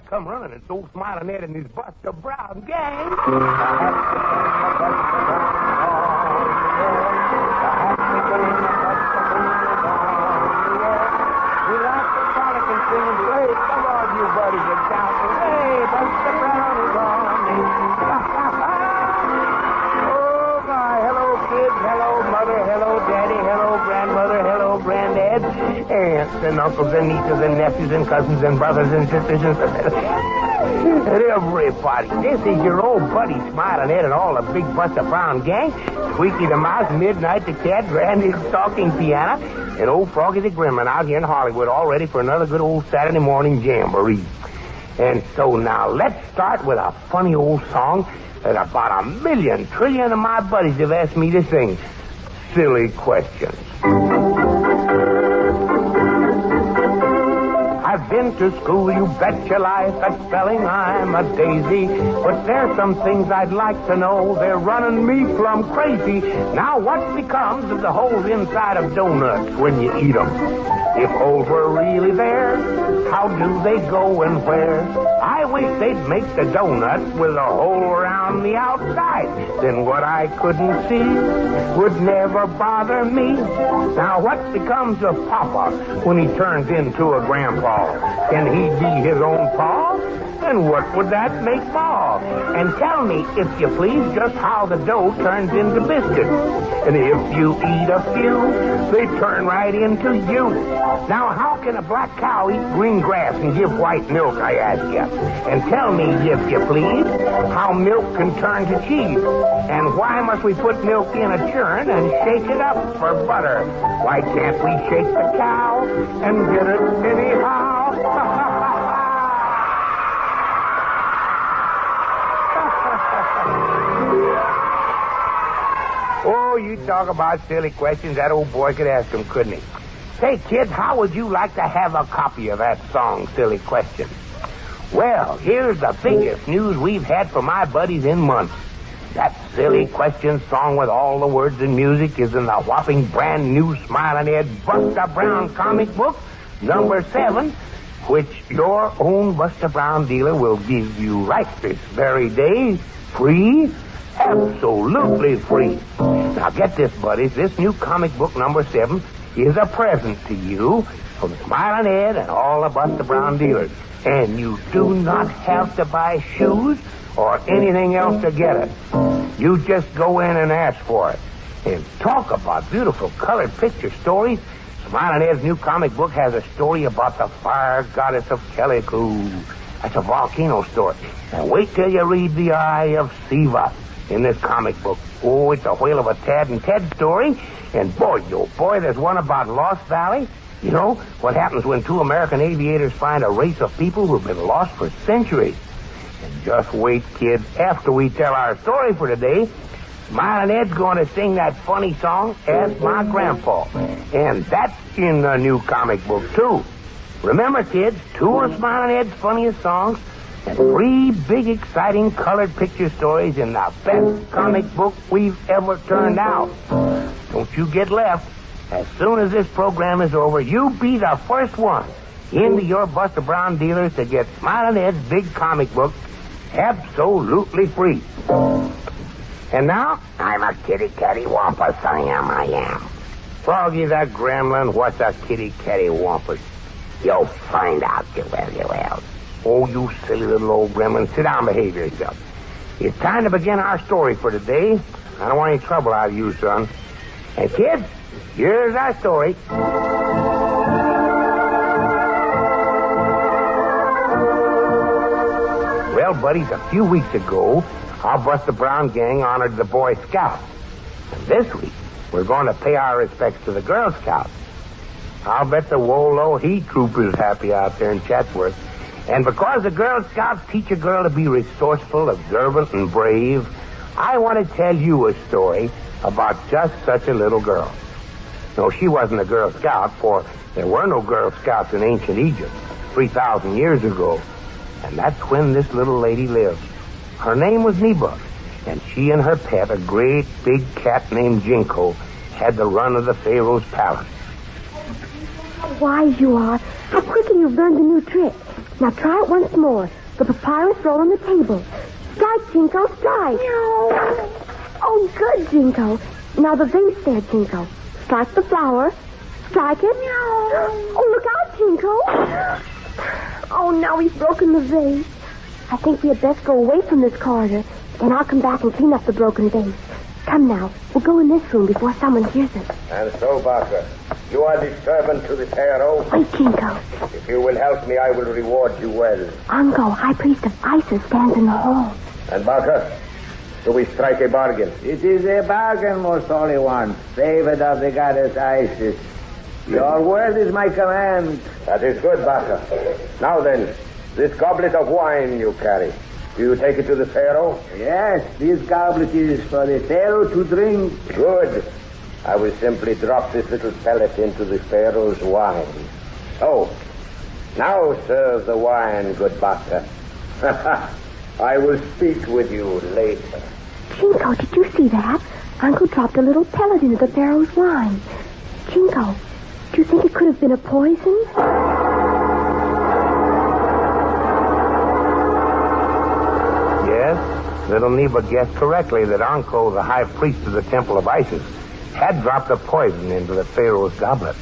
come running and throw Smiling Ed and his Buster Brown gang. Aunts and uncles and nieces and nephews and cousins and brothers and sisters and everybody. This is your old buddy Smiling Ed and all the Big Buster Brown gang. Squeaky the Mouse, Midnight the Cat, Granny the Talking Piano, and old Froggy the Gremlin out here in Hollywood, all ready for another good old Saturday morning jamboree. And so now let's start with a funny old song that about a million trillion of my buddies have asked me to sing. Silly questions. To school, you bet your life, at spelling I'm a daisy. But there's some things I'd like to know. They're running me plumb crazy. Now, what becomes of the holes inside of donuts when you eat 'em? If holes were really there, how do they go and where? I wish they'd make the donut with a hole around the outside. Then what I couldn't see would never bother me. Now, what becomes of Papa when he turns into a grandpa? Can he be his own pa? And what would that make Ma? And tell me, if you please, just how the dough turns into biscuits. And if you eat a few, they turn right into you. Now, how can a black cow eat green grass and give white milk, I ask you? And tell me, if you please, how milk can turn to cheese. And why must we put milk in a churn and shake it up for butter? Why can't we shake the cow and get it anyhow? You talk about silly questions. That old boy could ask them, couldn't he? Say, kids, how would you like to have a copy of that song, Silly Question? Well, here's the biggest news we've had for my buddies in months. That silly question song with all the words and music is in the whopping brand new Smiling Ed Buster Brown comic book, number seven, which your own Buster Brown dealer will give you right this very day, free, absolutely free. Now get this, buddies. This new comic book, number seven, is a present to you from Smiling Ed and all about the Brown dealers. And you do not have to buy shoes or anything else to get it. You just go in and ask for it. And talk about beautiful colored picture stories. Smiling Ed's new comic book has a story about the fire goddess of Calico. That's a volcano story. And wait till you read The Eye of Siva in this comic book. Oh, it's a whale of a Tad and Ted story. And boy, oh boy, there's one about Lost Valley. You know, what happens when two American aviators find a race of people who've been lost for centuries. And just wait, kids. After we tell our story for today, Smiling Ed's going to sing that funny song, Ask My Grandpa. And that's in the new comic book, too. Remember, kids, two of Smiling Ed's funniest songs three big, exciting colored picture stories in the best comic book we've ever turned out. Don't you get left. As soon as this program is over, you be the first one into your Buster Brown dealers to get Smiling Ed's big comic book absolutely free. And now, I'm a kitty catty wampus. I am, I am. Froggy the gremlin, what's a kitty catty wampus? You'll find out, you will, you will. Oh, you silly little old gremlin. Sit down, and behave yourself. It's time to begin our story for today. I don't want any trouble out of you, son. And kids, here's our story. Well, buddies, a few weeks ago, our Buster Brown gang honored the Boy Scouts. And this week, we're going to pay our respects to the Girl Scouts. I'll bet the Wolo Troop is happy out there in Chatsworth. And because the Girl Scouts teach a girl to be resourceful, observant, and brave, I want to tell you a story about just such a little girl. No, she wasn't a Girl Scout, for there were no Girl Scouts in ancient Egypt 3,000 years ago. And that's when this little lady lived. Her name was Neba, and she and her pet, a great big cat named Jinko, had the run of the Pharaoh's palace. How wise you are. How quickly you've learned the new trick. Now try it once more. The papyrus roll on the table. Strike, Jinko, strike. No. Oh, good, Jinko. Now the vase there, Jinko. Strike the flower. Strike it. No. Oh, look out, Jinko. Oh, now he's broken the vase. I think we had best go away from this corridor. Then I'll come back and clean up the broken vase. Come now. We'll go in this room before someone hears us. And so, Barker, you are the servant to the pharaoh. Wait, Jinko. If you will help me, I will reward you well. Anko, High Priest of Isis, stands in the hall. And Barker, do we strike a bargain? It is a bargain, most holy one, favored of the goddess Isis. Your word is my command. That is good, Barker. Now then, this goblet of wine you carry. Do you take it to the Pharaoh? Yes, this goblet is for the Pharaoh to drink. Good. I will simply drop this little pellet into the Pharaoh's wine. So, now serve the wine, good Barker. I will speak with you later. Jinko, did you see that? Uncle dropped a little pellet into the Pharaoh's wine. Jinko, do you think it could have been a poison? Little Neva guessed correctly that Anko, the high priest of the Temple of Isis, had dropped a poison into the Pharaoh's goblet.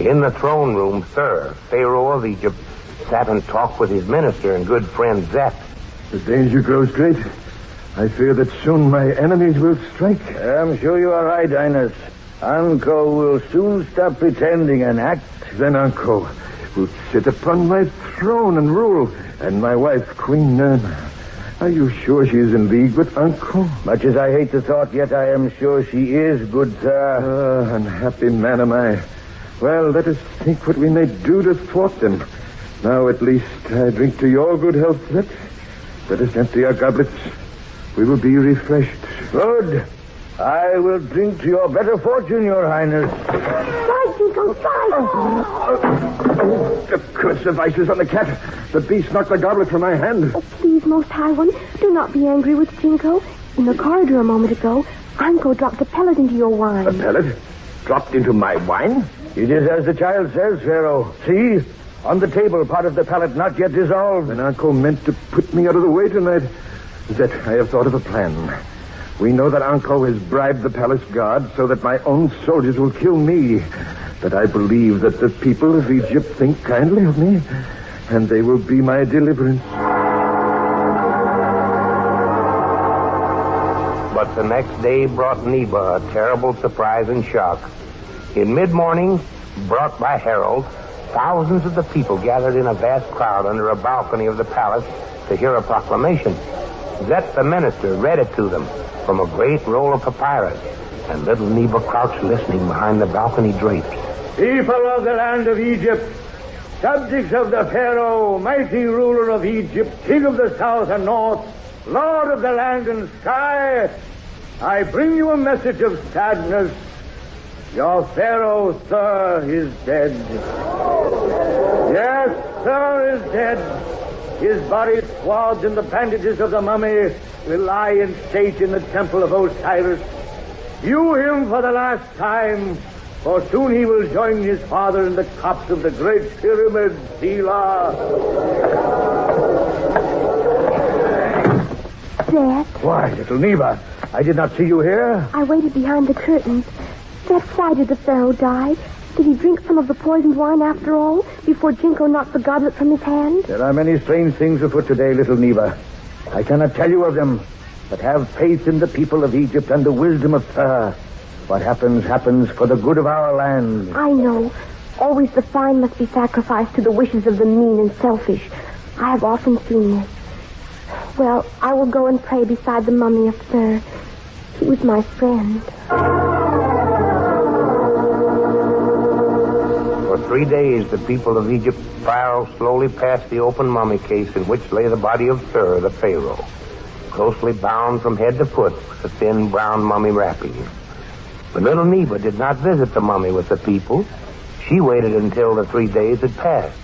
In the throne room, Sir, Pharaoh of Egypt, sat and talked with his minister and good friend Zet. The danger grows great. I fear that soon my enemies will strike. I'm sure you are right, Highness. Anko will soon stop pretending and act. Then Anko will sit upon my throne and rule, and my wife, Queen Nerna. Are you sure she is in league with Uncle? Much as I hate the thought, yet I am sure she is, good sir. Ah, unhappy man am I. Well, let us think what we may do to thwart them. Now, at least, I drink to your good health, Zet. Let us empty our goblets. We will be refreshed. Good. I will drink to your better fortune, your highness. Strike, Jinko, strike! The curse of Isis on the cat. The beast knocked the goblet from my hand. Oh, please, most high one, do not be angry with Jinko. In the corridor a moment ago, Anko dropped a pellet into your wine. A pellet? Dropped into my wine? It is as the child says, Pharaoh. See? On the table, part of the pellet not yet dissolved. Then Anko meant to put me out of the way tonight. Zet, I have thought of a plan. We know that Anko has bribed the palace guard so that my own soldiers will kill me. But I believe that the people of Egypt think kindly of me, and they will be my deliverance. But the next day brought Neba a terrible surprise and shock. In mid-morning, brought by heralds, thousands of the people gathered in a vast crowd under a balcony of the palace to hear a proclamation. Zet the minister read it to them from a great roll of papyrus, and little Neba crouched listening behind the balcony drapes. People of the land of Egypt, subjects of the Pharaoh, mighty ruler of Egypt, king of the south and north, lord of the land and sky, I bring you a message of sadness. Your Pharaoh, sir, is dead. Yes, sir, is dead. His body swathed in the bandages of the mummy will lie in state in the temple of Osiris. View him for the last time, for soon he will join his father in the tops of the great pyramid, Sela. Zet, Why, little Neva, I did not see you here. I waited behind the curtains. Zet, why did the Pharaoh die? Did he drink some of the poisoned wine after all, before Jinko knocked the goblet from his hand? There are many strange things afoot today, little Neva. I cannot tell you of them, but have faith in the people of Egypt and the wisdom of Pharaoh. What happens, happens for the good of our land. I know. Always the fine must be sacrificed to the wishes of the mean and selfish. I have often seen this. Well, I will go and pray beside the mummy of Sir. He was my friend. Three days, the people of Egypt filed slowly past the open mummy case in which lay the body of Sir, the Pharaoh, closely bound from head to foot with a thin brown mummy wrapping. But little Neva did not visit the mummy with the people. She waited until the three days had passed,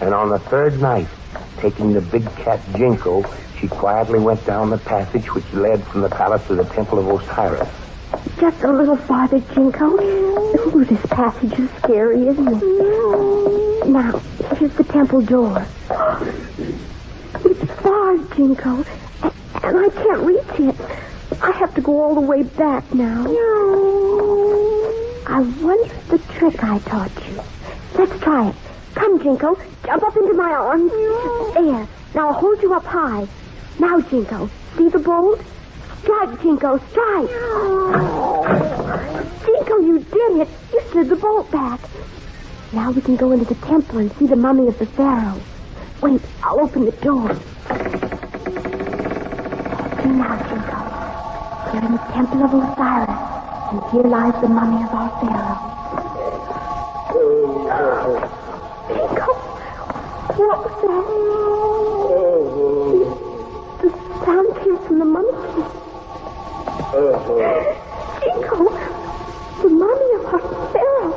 and on the third night, taking the big cat Jinko, she quietly went down the passage which led from the palace to the temple of Osiris. Just a little farther, Jinko. Ooh, this passage is scary, isn't it? Now, here's the temple door. It's far, Jinko, and I can't reach it. I have to go all the way back now. I wonder the trick I taught you. Let's try it. Come, Jinko. Jump up into my arms. There. Now I'll hold you up high. Now, Jinko. See the bolt? Strike, Jinko. Strike. Jinko, you did it. You slid the bolt back. Now we can go into the temple and see the mummy of the pharaoh. Wait, I'll open the door. See now, Jinko. We're in the temple of Osiris, and here lies the mummy of our pharaoh. Jinko, what was that? Jinko, the mummy of our pharaoh.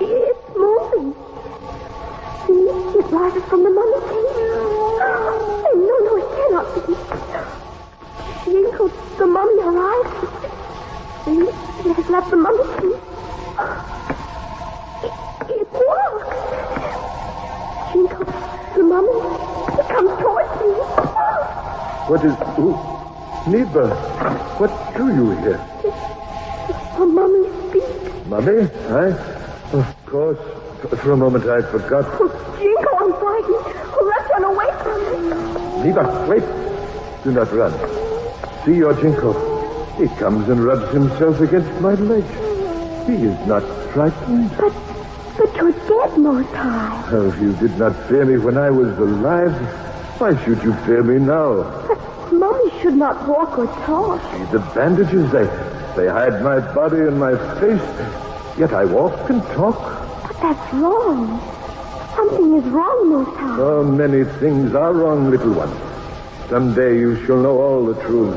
It's moving. See, it rises from the mummy cave. No, no, it cannot be. Jinko, the mummy arrives. It has left the mummy cave. It, walks. Jinko, the mummy, it comes towards me. What is... Who? Neva, what do you here? The mummy speaks. Mummy? I... Of course. For, for a moment I forgot. Oh, Jinko, I'm frightened. Oh, let's run away from it. Neva, wait. Do not run. See your Jinko. He comes and rubs himself against my leg. He is not frightened. But, but you're dead, Most Oh, you did not fear me when I was alive, why should you fear me now? But Mummy should not walk or talk. The bandages, they, they hide my body and my face. Yet I walk and talk. But that's wrong. Something is wrong, High. So many things are wrong, little one. Someday you shall know all the truth.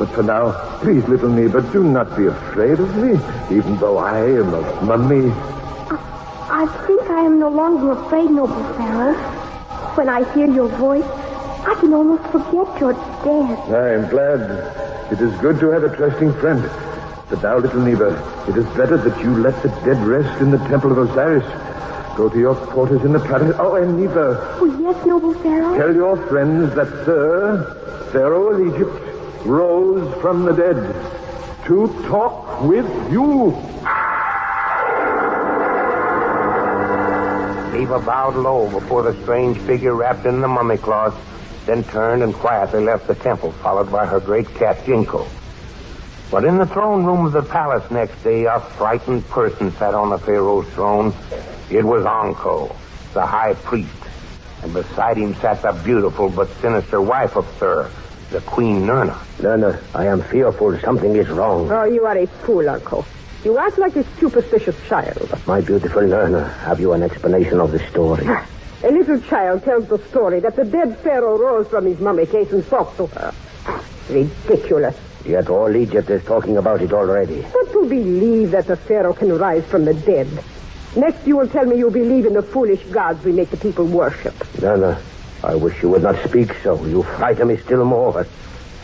But for now, please, little Neva, do not be afraid of me, even though I am a mummy. I think I am no longer afraid, noble Pharaoh. When I hear your voice, I can almost forget you're dead. I am glad. It is good to have a trusting friend. But now, little Neva, it is better that you let the dead rest in the temple of Osiris. Go to your quarters in the palace. Oh, and Neva, Oh, yes, noble Pharaoh. tell your friends that Sir, Pharaoh of Egypt, rose from the dead to talk with you. Neva bowed low before the strange figure wrapped in the mummy cloth, then turned and quietly left the temple, followed by her great cat, Jinko. But in the throne room of the palace next day, a frightened person sat on the Pharaoh's throne. It was Anko, the high priest. And beside him sat the beautiful but sinister wife of Thur, the Queen Nerna. Nana, I am fearful something is wrong. Oh, you are a fool, Uncle. You act like a superstitious child. But My beautiful Nana, have you an explanation of the story? Ah, A little child tells the story that the dead pharaoh rose from his mummy case and spoke to her. Ridiculous. Yet all Egypt is talking about it already. But to believe that the pharaoh can rise from the dead. Next, you will tell me you believe in the foolish gods we make the people worship. Nana, I wish you would not speak so. You frighten me still more.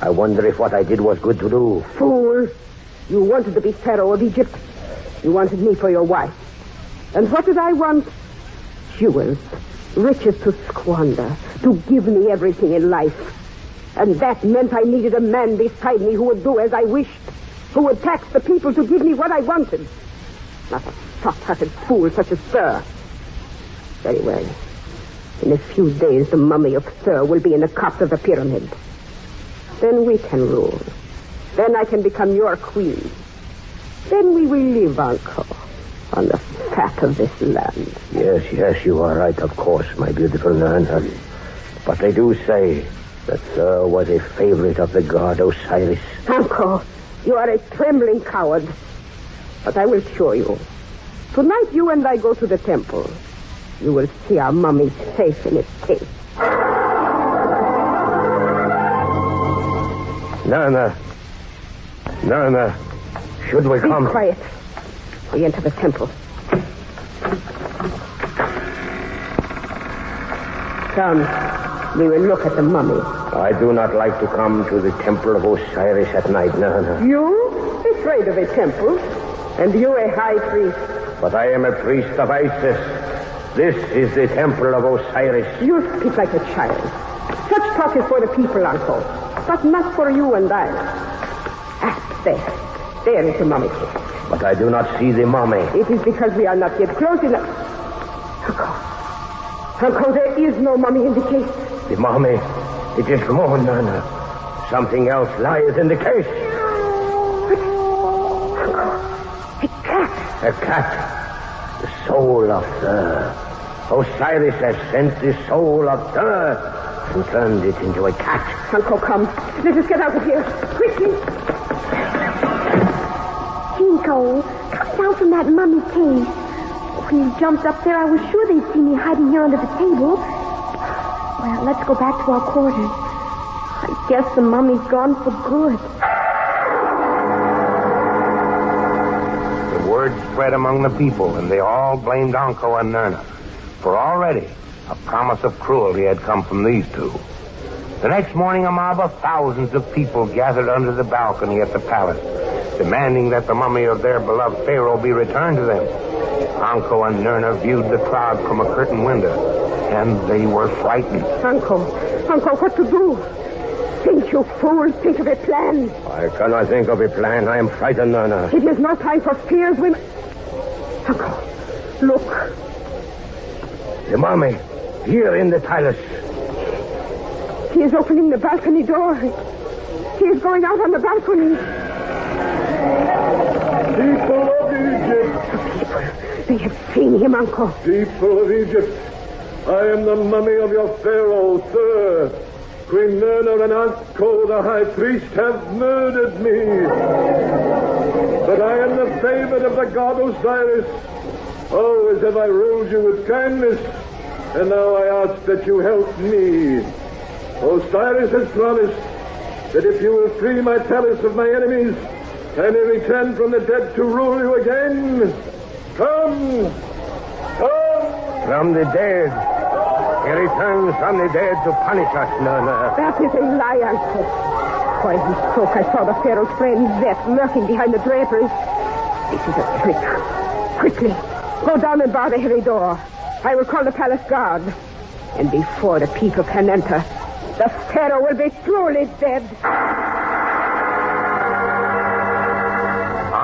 I wonder if what I did was good to do. Fool! You wanted to be pharaoh of Egypt. You wanted me for your wife. And what did I want? Jewels. Riches to squander. To give me everything in life. And that meant I needed a man beside me who would do as I wished. Who would tax the people to give me what I wanted. Not a soft-hearted fool such as Sir. Very well. In a few days, the mummy of Sir will be in the cups of the pyramid. Then we can rule. Then I can become your queen. Then we will live, Uncle, on the of this land. Yes, yes, you are right, of course, my beautiful Nana. But they do say that Sir was a favorite of the god Osiris. Uncle, you are a trembling coward. But I will show you. Tonight you and I go to the temple. You will see our mummy safe in its case. Nana. Nana. Should we Be come? quiet. We enter the temple. Come. We will look at the mummy. I do not like to come to the temple of Osiris at night, Nana. You? Afraid of a temple? And you a high priest? But I am a priest of Isis, This is the temple of Osiris. You speak like a child. Such talk is for the people, Uncle, but not for you and I. Ah, there. There is the mummy. But I do not see the mummy. It is because we are not yet close enough. Uncle. Uncle, there is no mummy in the case. The mummy. It is gone, Nana. Something else lies in the case. A cat. A cat. The soul of Thur. Osiris has sent the soul of Thur and turned it into a cat. Uncle, come. Let us get out of here. Quickly. Come down from that mummy cave. When you jumped up there, I was sure they'd see me hiding here under the table. Well, let's go back to our quarters. I guess the mummy's gone for good. The word spread among the people, and they all blamed Anko and Nerna. For already a promise of cruelty had come from these two. The next morning, a mob of thousands of people gathered under the balcony at the palace, demanding that the mummy of their beloved Pharaoh be returned to them. Anko and Nerna viewed the crowd from a curtain window, and they were frightened. Uncle. Uncle, what to do? Think, you fool. Think of a plan. I cannot think of a plan. I am frightened, Nerna. It is no time for fears, women. Uncle, look. The mummy. Here in the palace. He is opening the balcony door. He is going out on the balcony. People of Egypt, They have seen him, Uncle. people of Egypt, I am the mummy of your Pharaoh, sir. Queen Nerna and Anko, the high priest, have murdered me. But I am the favorite of the god Osiris. Always have I ruled you with kindness, and now I ask that you help me. Osiris has promised that if you will free my palace of my enemies, I he return from the dead to rule you again. Come! Come! From the dead. He returns from the dead to punish us, Nana. That is a lie, Uncle. While he spoke, I saw the Pharaoh's friend Zeth lurking behind the draperies. This is a trick. Quickly, go down and bar the heavy door. I will call the palace guard. And before the people can enter, the Pharaoh will be truly dead.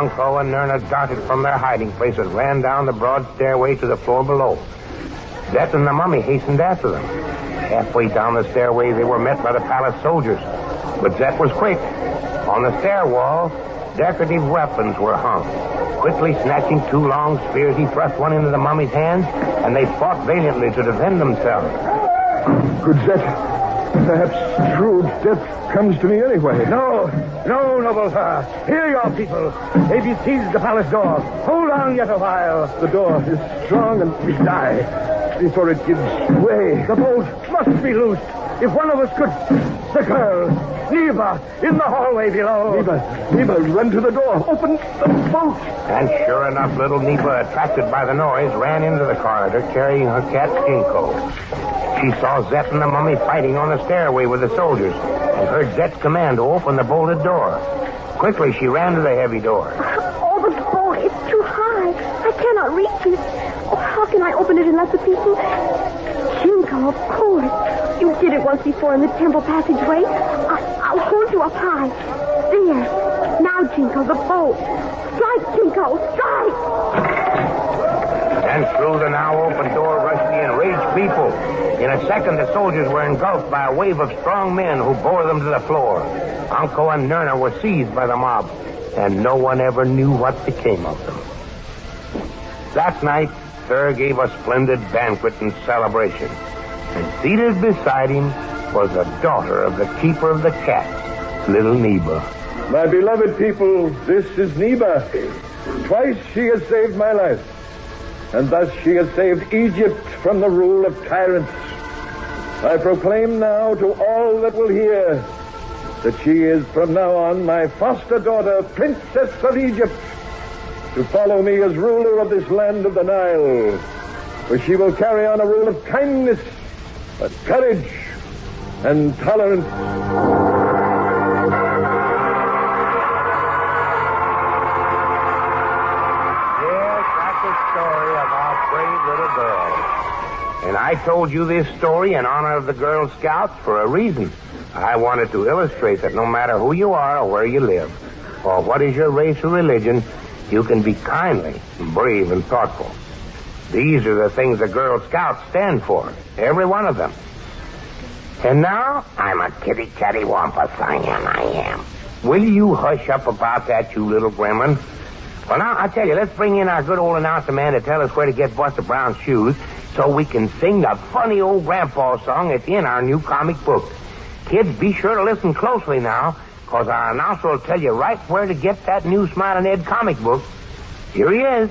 Anko and Nerna darted from their hiding place and ran down the broad stairway to the floor below. Zeth and the mummy hastened after them. Halfway down the stairway, they were met by the palace soldiers. But Zeth was quick. On the stair wall, decorative weapons were hung. Quickly snatching two long spears, he thrust one into the mummy's hands, and they fought valiantly to defend themselves. Could that perhaps true death comes to me anyway? No, no, noble sir. Hear your people. They besiege the palace door. Hold on yet a while. The door is strong and we die before it gives way. The bolt must be loosed. If one of us could... The girl, Neva, in the hallway below. Neva, Neva, run to the door. Open the bolt. And sure enough, little Neva, attracted by the noise, ran into the corridor carrying her cat Jinko. She saw Zeth and the mummy fighting on the stairway with the soldiers and heard Zeth's command to open the bolted door. Quickly, she ran to the heavy door. Oh, the bolt is too high. I cannot reach it. Oh, how can I open it unless the people... Jinko, of course. You did it once before in the temple passageway. I, I'll hold you up high. There. Now, Jinko, the bolt. Strike, Jinko, strike! And through the now open door rushed the enraged people. In a second, the soldiers were engulfed by a wave of strong men who bore them to the floor. Anko and Nerna were seized by the mob, and no one ever knew what became of them. That night, Sir gave a splendid banquet and celebration. And seated beside him was the daughter of the keeper of the cats, little Neba. My beloved people, this is Neba. Twice she has saved my life. And thus she has saved Egypt from the rule of tyrants. I proclaim now to all that will hear that she is from now on my foster daughter, Princess of Egypt, to follow me as ruler of this land of the Nile, where she will carry on a rule of kindness, of courage, and tolerance. Yes, that's the story of our brave little girl. And I told you this story in honor of the Girl Scouts for a reason. I wanted to illustrate that no matter who you are or where you live, or what is your race or religion, you can be kindly, brave, and thoughtful. These are the things the Girl Scouts stand for, every one of them. And now, I'm a kitty catty wampus, I am, I am. Will you hush up about that, you little gremlin? Well, now, I tell you, let's bring in our good old announcer man to tell us where to get Buster Brown's shoes so we can sing the funny old grandpa song that's in our new comic book. Kids, be sure to listen closely now, because our announcer will tell you right where to get that new Smiling Ed comic book. Here he is.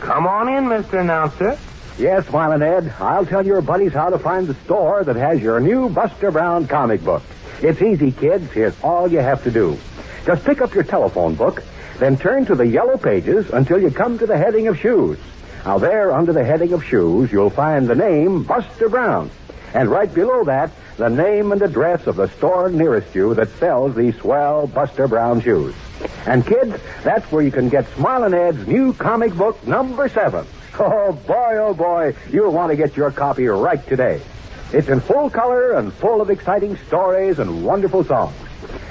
Come on in, Mr. Announcer. Yes, Smiling Ed, I'll tell your buddies how to find the store that has your new Buster Brown comic book. It's easy, kids. Here's all you have to do. Just pick up your telephone book, then turn to the yellow pages until you come to the heading of shoes. Now, there under the heading of shoes, you'll find the name Buster Brown. And right below that, the name and address of the store nearest you that sells these swell Buster Brown shoes. And kids, that's where you can get Smiling Ed's new comic book, number seven. Oh, boy, oh, boy, you'll want to get your copy right today. It's in full color and full of exciting stories and wonderful songs.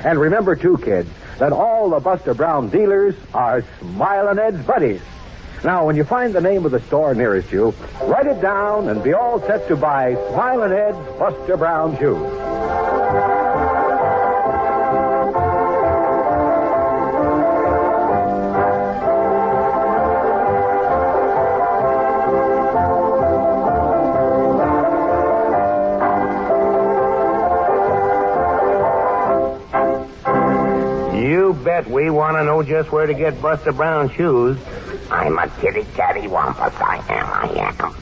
And remember, too, kids, that all the Buster Brown dealers are Smiling Ed's buddies. Now, when you find the name of the store nearest you, write it down and be all set to buy Smiling Ed's Buster Brown shoes. To know just where to get Buster Brown shoes. I'm a kitty catty wampus, I am, I am.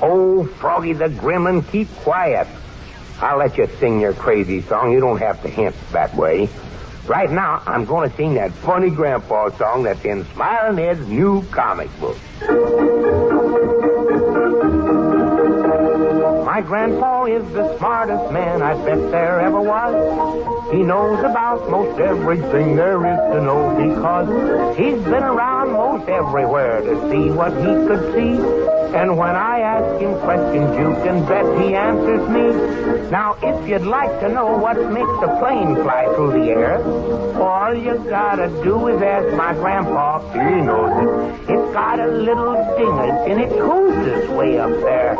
Oh, Froggy the Gremlin, keep quiet. I'll let you sing your crazy song. You don't have to hint that way. Right now, I'm going to sing that funny grandpa song that's in Smiling Ed's new comic book. My grandpa is the smartest man I bet there ever was. He knows about most everything there is to know because he's been around most everywhere to see what he could see. And when I ask him questions, you can bet he answers me. Now, if you'd like to know what makes a plane fly through the air, all you gotta do is ask my grandpa. He knows it. It's got a little dingus and it cruises way up there.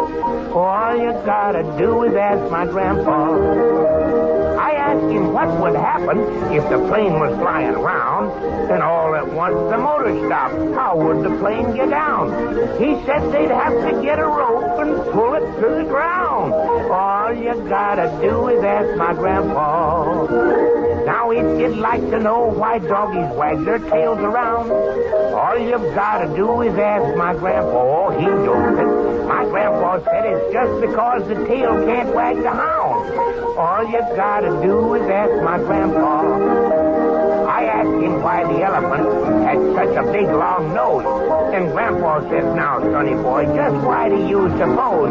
All you gotta do is ask my grandpa. Him what would happen if the plane was flying around, and all at once the motor stopped. How would the plane get down? He said they'd have to get a rope and pull it to the ground. All you gotta do is ask my grandpa. Now, if you'd like to know why doggies wag their tails around, all you've got to do is ask my grandpa. He knows it. My grandpa said it's just because the tail can't wag the hound. All you've got to do is ask my grandpa. I asked him why the elephant had such a big long nose. And Grandpa says, now, sonny boy, just why do you suppose?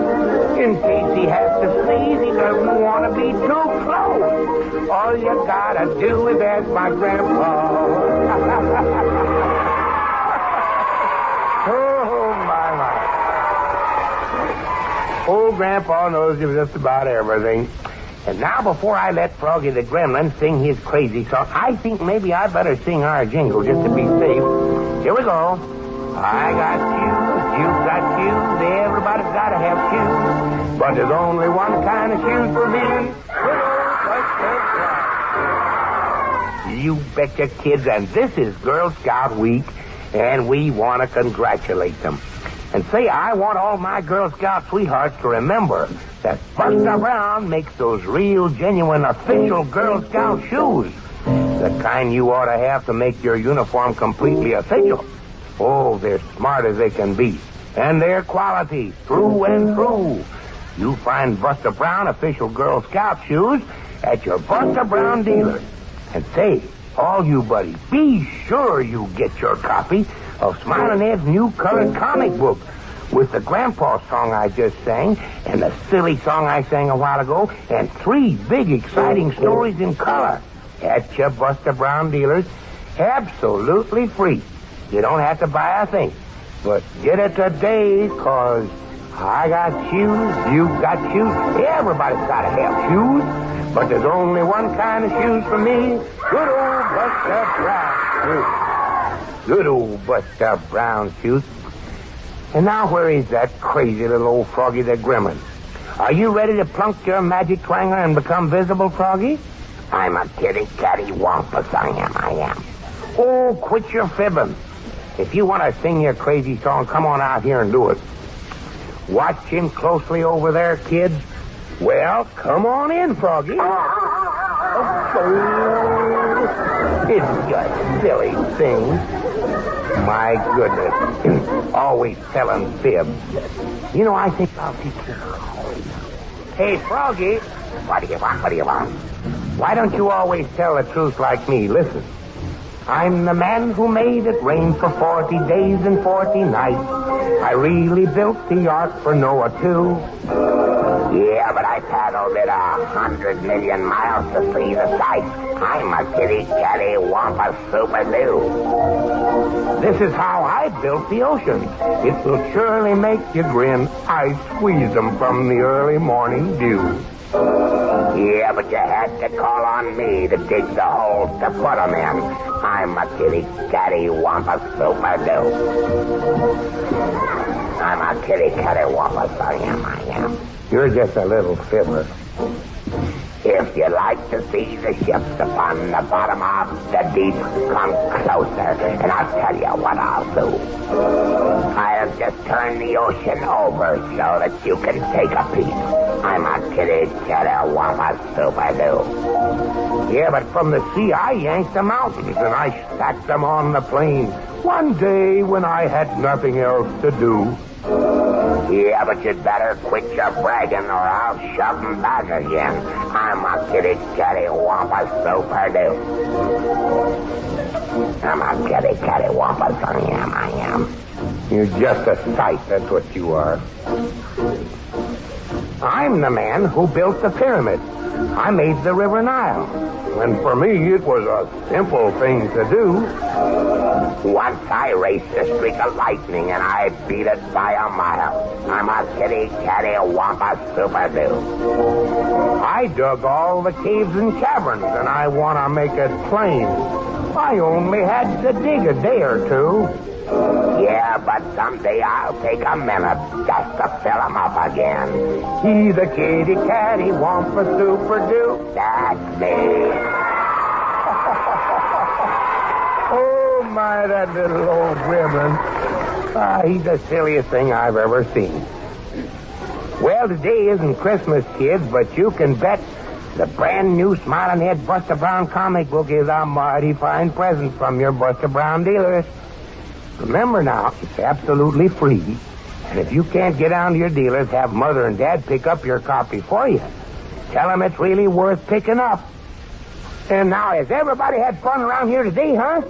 In case he has to sneeze, he doesn't want to be too close. All you gotta do is ask my grandpa. oh, my, my. Old Grandpa knows just about everything. And now, before I let Froggy the Gremlin sing his crazy song, I think maybe I better sing our jingle just to be safe. Here we go. I got shoes, you've got shoes, everybody's got to have shoes. But there's only one kind of shoes for men. You betcha, kids, and this is Girl Scout Week, and we want to congratulate them. And say, I want all my Girl Scout sweethearts to remember that Buster Brown makes those real, genuine, official Girl Scout shoes. The kind you ought to have to make your uniform completely official. Oh, they're smart as they can be. And they're quality, through and through. You find Buster Brown official Girl Scout shoes at your Buster Brown dealer. And say, all you buddies, be sure you get your copy of Smiling Ed's new colored comic book with the grandpa song I just sang and the silly song I sang a while ago and three big exciting stories in color at your Buster Brown dealers absolutely free. You don't have to buy a thing. But get it today, cause I got shoes, you got shoes, everybody's got to have shoes. But there's only one kind of shoes for me. Good old Buster Brown shoes. Good old Buster Brown shoes. And now where is that crazy little old Froggy the Gremlin? Are you ready to plunk your magic twanger and become visible, Froggy? I'm a kitty catty wampus, I am, I am. Oh, quit your fibbing. If you want to sing your crazy song, come on out here and do it. Watch him closely over there, kids. Well, come on in, Froggy. Oh, it's just silly thing. My goodness. Always telling fibs. You know, I think I'll teach you. Hey, Froggy. What do you want? What do you want? Why don't you always tell the truth like me? Listen. I'm the man who made it rain for 40 days and 40 nights. I really built the ark for Noah, too. Yeah, but I paddled it a hundred million miles to see the sights. I'm a kitty catty wampa super doo. This is how I built the ocean. It will surely make you grin. I squeeze them from the early morning dew. Yeah, but you had to call on me to dig the holes to put 'em in. I'm a kitty catty wampa super doo. I'm a kitty catty wampa, I am, I am. You're just a little fibber. If you like to see the ships upon the bottom of the deep, come closer, and I'll tell you what I'll do. I'll just turn the ocean over so that you can take a peek. I'm a kitty catty wampa super doo. Yeah, but from the sea I yanked the mountains and I stacked them on the plain. One day when I had nothing else to do. Yeah, but you'd better quit your bragging or I'll shove 'em back again. I'm a kitty catty wampa super doo. I'm a kitty catty wampa, I am, I am. You're just a sight, that's what you are. I'm the man who built the pyramid. I made the River Nile. And for me, it was a simple thing to do. Once I raced a streak of lightning and I beat it by a mile. I'm a kitty catty wampa super doo. I dug all the caves and caverns and I want to make it plain. I only had to dig a day or two. Yeah, but someday I'll take a minute just to fill 'em up again. He's a kitty catty wampa super doo. That's me. oh, my, that little old gremlin. Ah, he's the silliest thing I've ever seen. Well, today isn't Christmas, kids, but you can bet the brand new Smiling Ed Buster Brown comic book is a mighty fine present from your Buster Brown dealers. Remember now, it's absolutely free. And if you can't get down to your dealers, have Mother and Dad pick up your copy for you. Tell them it's really worth picking up. And now, has everybody had fun around here today, huh?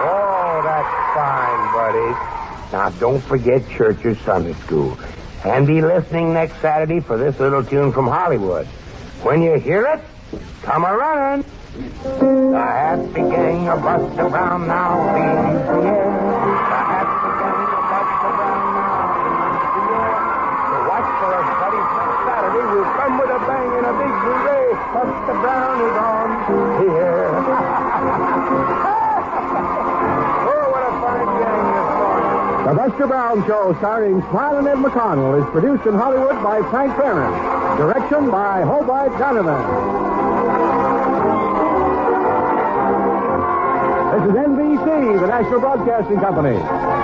Oh, that's fine, buddy. Now, don't forget church or Sunday school. And be listening next Saturday for this little tune from Hollywood. When you hear it, come a running. The happy gang of Buster Brown now leaves the air. The happy gang of Buster Brown now leaves the air. So watch for us, buddy. Saturday we'll come with a bang and a big hooray. Buster Brown is on here. oh, what a this morning. The Buster Brown Show, starring Smiling Ed McConnell, is produced in Hollywood by Frank Ferrin. Direction by Hobart Donovan. Is NBC, the National Broadcasting Company.